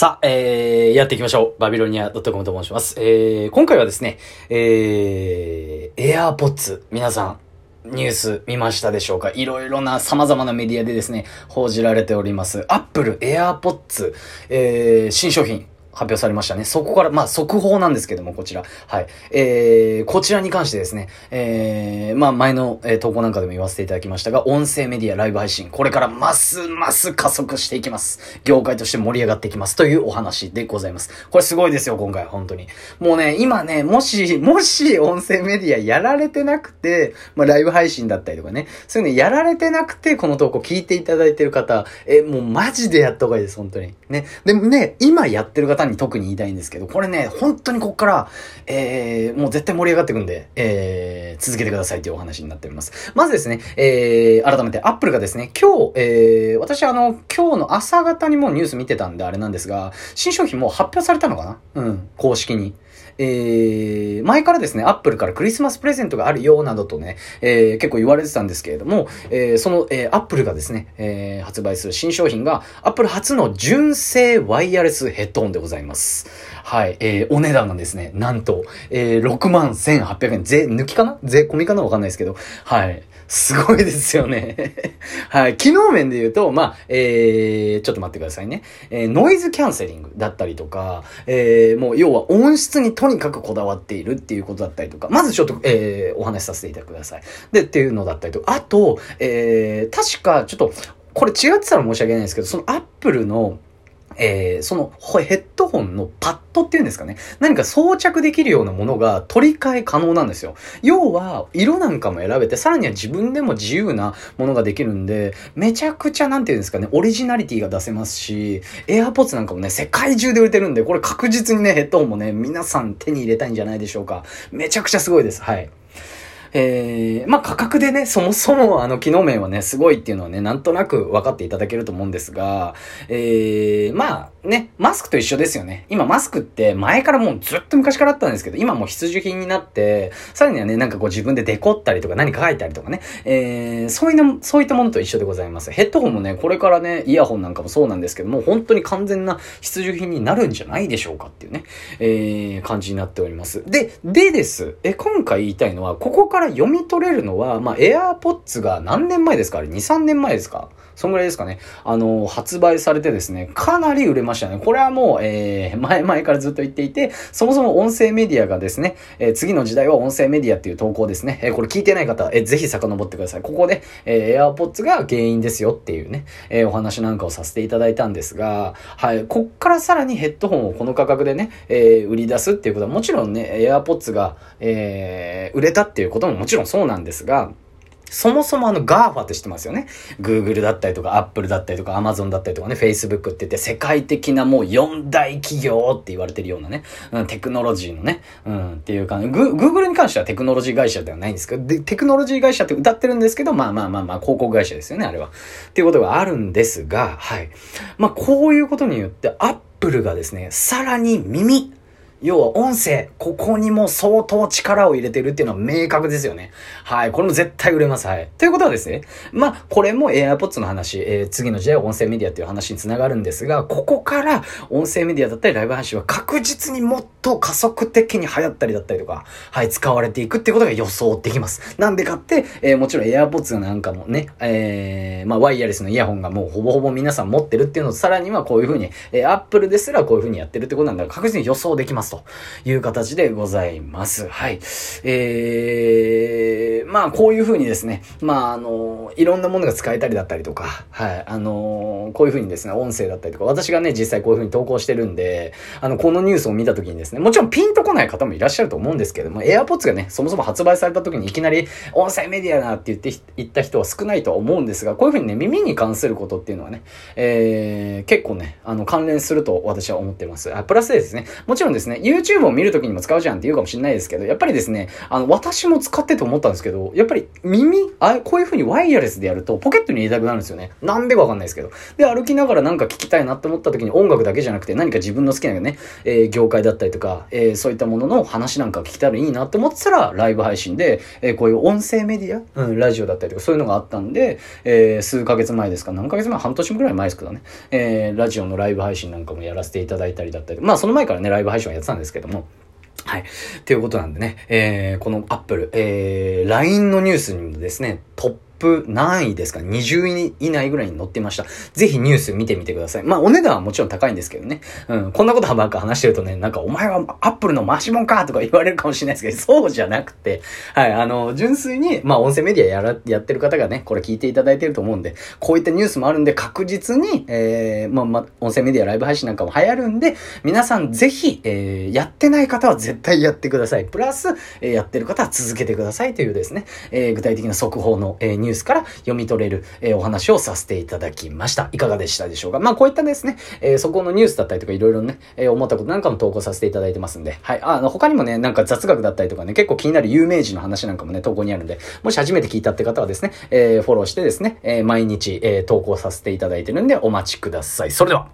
さあ、えー、やっていきましょう。バビロニア .com と申します。えー、今回はですね、えー、AirPods、皆さん、ニュース見ましたでしょうか？いろいろな様々なメディアでですね、報じられております。Apple AirPods、えー、新商品、発表されましたね。そこから、まあ、速報なんですけども、こちら。はい。えー、こちらに関してですね、えー、まあ、前の、えー、投稿なんかでも言わせていただきましたが、音声メディアライブ配信、これからますます加速していきます。業界として盛り上がっていきます。というお話でございます。これすごいですよ、今回、本当に。もうね、今ね、もし、もし音声メディアやられてなくて、まあ、ライブ配信だったりとかね、そういうのやられてなくて、この投稿聞いていただいてる方、え、もうマジでやった方がいいです、本当に。ね。でもね、今やってる方に特に言いたいんですけど、これね、本当にこっから、えー、もう絶対盛り上がっていくんで、えー、続けてくださいというお話になっております。まずですね、えー、改めて Apple がですね、今日、えー、私あの、今日の朝方にもニュース見てたんであれなんですが、新商品もう発表されたのかな？うん、公式に。えー、前からですね、アップルからクリスマスプレゼントがあるよ、などとね、えー、結構言われてたんですけれども、えー、その、えー、アップルがですね、えー、発売する新商品が、アップル初の純正ワイヤレスヘッドホンでございます。はい、えー、お値段がですね、なんと、えー、6万1800円、税抜きかな？税込みかな？わかんないですけど、はい。すごいですよね。はい。機能面で言うと、まあ、えー、ちょっと待ってくださいね。えー、ノイズキャンセリングだったりとか、えー、もう要は音質にとにかくこだわっているっていうことだったりとか、まずちょっと、えー、お話しさせていただください。で、っていうのだったりとか、あと、えー、確か、ちょっと、これ違ってたら申し訳ないんですけど、そのアップルの、えー、そのヘッドホンのパッドっていうんですかね。何か装着できるようなものが取り替え可能なんですよ。要は、色なんかも選べて、さらには自分でも自由なものができるんで、めちゃくちゃなんていうんですかね、オリジナリティが出せますし、AirPods なんかもね、世界中で売れてるんで、これ確実にね、ヘッドホンもね、皆さん手に入れたいんじゃないでしょうか。めちゃくちゃすごいです。はい。えー、まあ、価格でね、そもそもあの、機能面はね、すごいっていうのはね、なんとなく分かっていただけると思うんですが、えー、まあ、ね、マスクと一緒ですよね。今、マスクって前からもうずっと昔からあったんですけど、今もう必需品になって、さらにはね、なんかこう自分でデコったりとか何か書いたりとかね、えー、そういうの、そういったものと一緒でございます。ヘッドホンもね、これからね、イヤホンなんかもそうなんですけども、本当に完全な必需品になるんじゃないでしょうかっていうね、えー、感じになっております。で、でです。え、今回言いたいのは、ここから読み取れるのは、まあ、AirPods が何年前ですか？あれ ?2、3年前ですか？そんぐらいですかね。あの、発売されてですね、かなり売れまましたね。これはもう、えー、前々からずっと言っていて、そもそも音声メディアがですね、えー、次の時代は音声メディアっていう投稿ですね。えー、これ聞いてない方、えー、ぜひ遡ってください。ここで、えー、AirPods が原因ですよっていうね、えー、お話なんかをさせていただいたんですが、はい、こっからさらにヘッドホンをこの価格でね、えー、売り出すっていうことはもちろんね、AirPods が、えー、売れたっていうことももちろんそうなんですが、そもそもあの GAFA って知ってますよね？Google だったりとか Apple だったりとか Amazon だったりとかね、Facebook って言って世界的なもう4大企業って言われてるようなね、うん、テクノロジーのね、うん、っていうか、Google に関してはテクノロジー会社ではないんですけど、で、テクノロジー会社って歌ってるんですけど、まあまあまあまあ、広告会社ですよね、あれは。っていうことがあるんですが、はい。まあこういうことによって Apple がですね、さらに耳、要は音声、ここにも相当力を入れてるっていうのは明確ですよね。はい。これも絶対売れます。はい。ということはですね、まあ、これも AirPods の話、えー、次の時代は音声メディアっていう話につながるんですが、ここから音声メディアだったりライブ配信は確実にもっと加速的に流行ったりだったりとか、はい、使われていくっていうことが予想できます。なんでかって、えー、もちろん AirPods なんかもね、えー、まあ、ワイヤレスのイヤホンがもうほぼほぼ皆さん持ってるっていうのと、さらにはこういうふうに、えー、Apple ですらこういうふうにやってるってことなんだから確実に予想できます。という形でございます。はい。えー、まあこういう風にですね、まああの、いろんなものが使えたりだったりとか、はい、あの、こういう風にですね、音声だったりとか、私がね、実際こういう風に投稿してるんで、あの、このニュースを見た時にですね、もちろんピンとこない方もいらっしゃると思うんですけども、AirPods がね、そもそも発売された時にいきなり音声メディアだって言って、言った人は少ないとは思うんですが、こういう風にね、耳に関することっていうのはね、えー、結構ね、あの、関連すると私は思ってます。あ、プラスですね、もちろんですね、ね、YouTube を見るときにも使うじゃんって言うかもしれないですけど、やっぱりですね、あの、私も使ってて思ったんですけど、やっぱり耳、あ、こういう風にワイヤレスでやるとポケットに入れたくなるんですよね。なんでかわかんないですけど。で、歩きながらなんか聞きたいなって思った時に音楽だけじゃなくて何か自分の好きなね、えー、業界だったりとか、えー、そういったものの話なんか聞きたらいいなって思ってたら、ライブ配信で、えー、こういう音声メディア、うん、ラジオだったりとかそういうのがあったんで、え、数ヶ月前ですか、何ヶ月前半年ぐらい前ですけどね、え、ラジオのライブ配信なんかもやらせていただいたりだったり、まあその前からね、ライブ配信はやってたんですけども、はい。ということなんでね、えー、このアップル、えー、LINE のニュースにもですね、トッププ何位ですか ?20 位以内ぐらいに載ってました。ぜひニュース見てみてください。まあ、お値段はもちろん高いんですけどね。うん。こんなことばっか話してるとね、なんか、お前はアップルの回しもんかとか言われるかもしれないですけど、そうじゃなくて、はい、あの、純粋に、まあ、音声メディアやら、やってる方がね、これ聞いていただいてると思うんで、こういったニュースもあるんで、確実に、えー、まあ、まあ、音声メディアライブ配信なんかも流行るんで、皆さんぜひ、えー、やってない方は絶対やってください。プラス、えー、やってる方は続けてくださいというですね、えー、具体的な速報の、えー、ニュースから読み取れる、えー、お話をさせていただきました。いかがでしたでしょうか？まあこういったですね、えー、そこのニュースだったりとかいろいろね、えー、思ったことなんかも投稿させていただいてますんで、はい。あの、他にもね、なんか雑学だったりとかね、結構気になる有名人の話なんかもね、投稿にあるんで、もし初めて聞いたって方はですね、えー、フォローしてですね、え、毎日、え、投稿させていただいてるんでお待ちください。それでは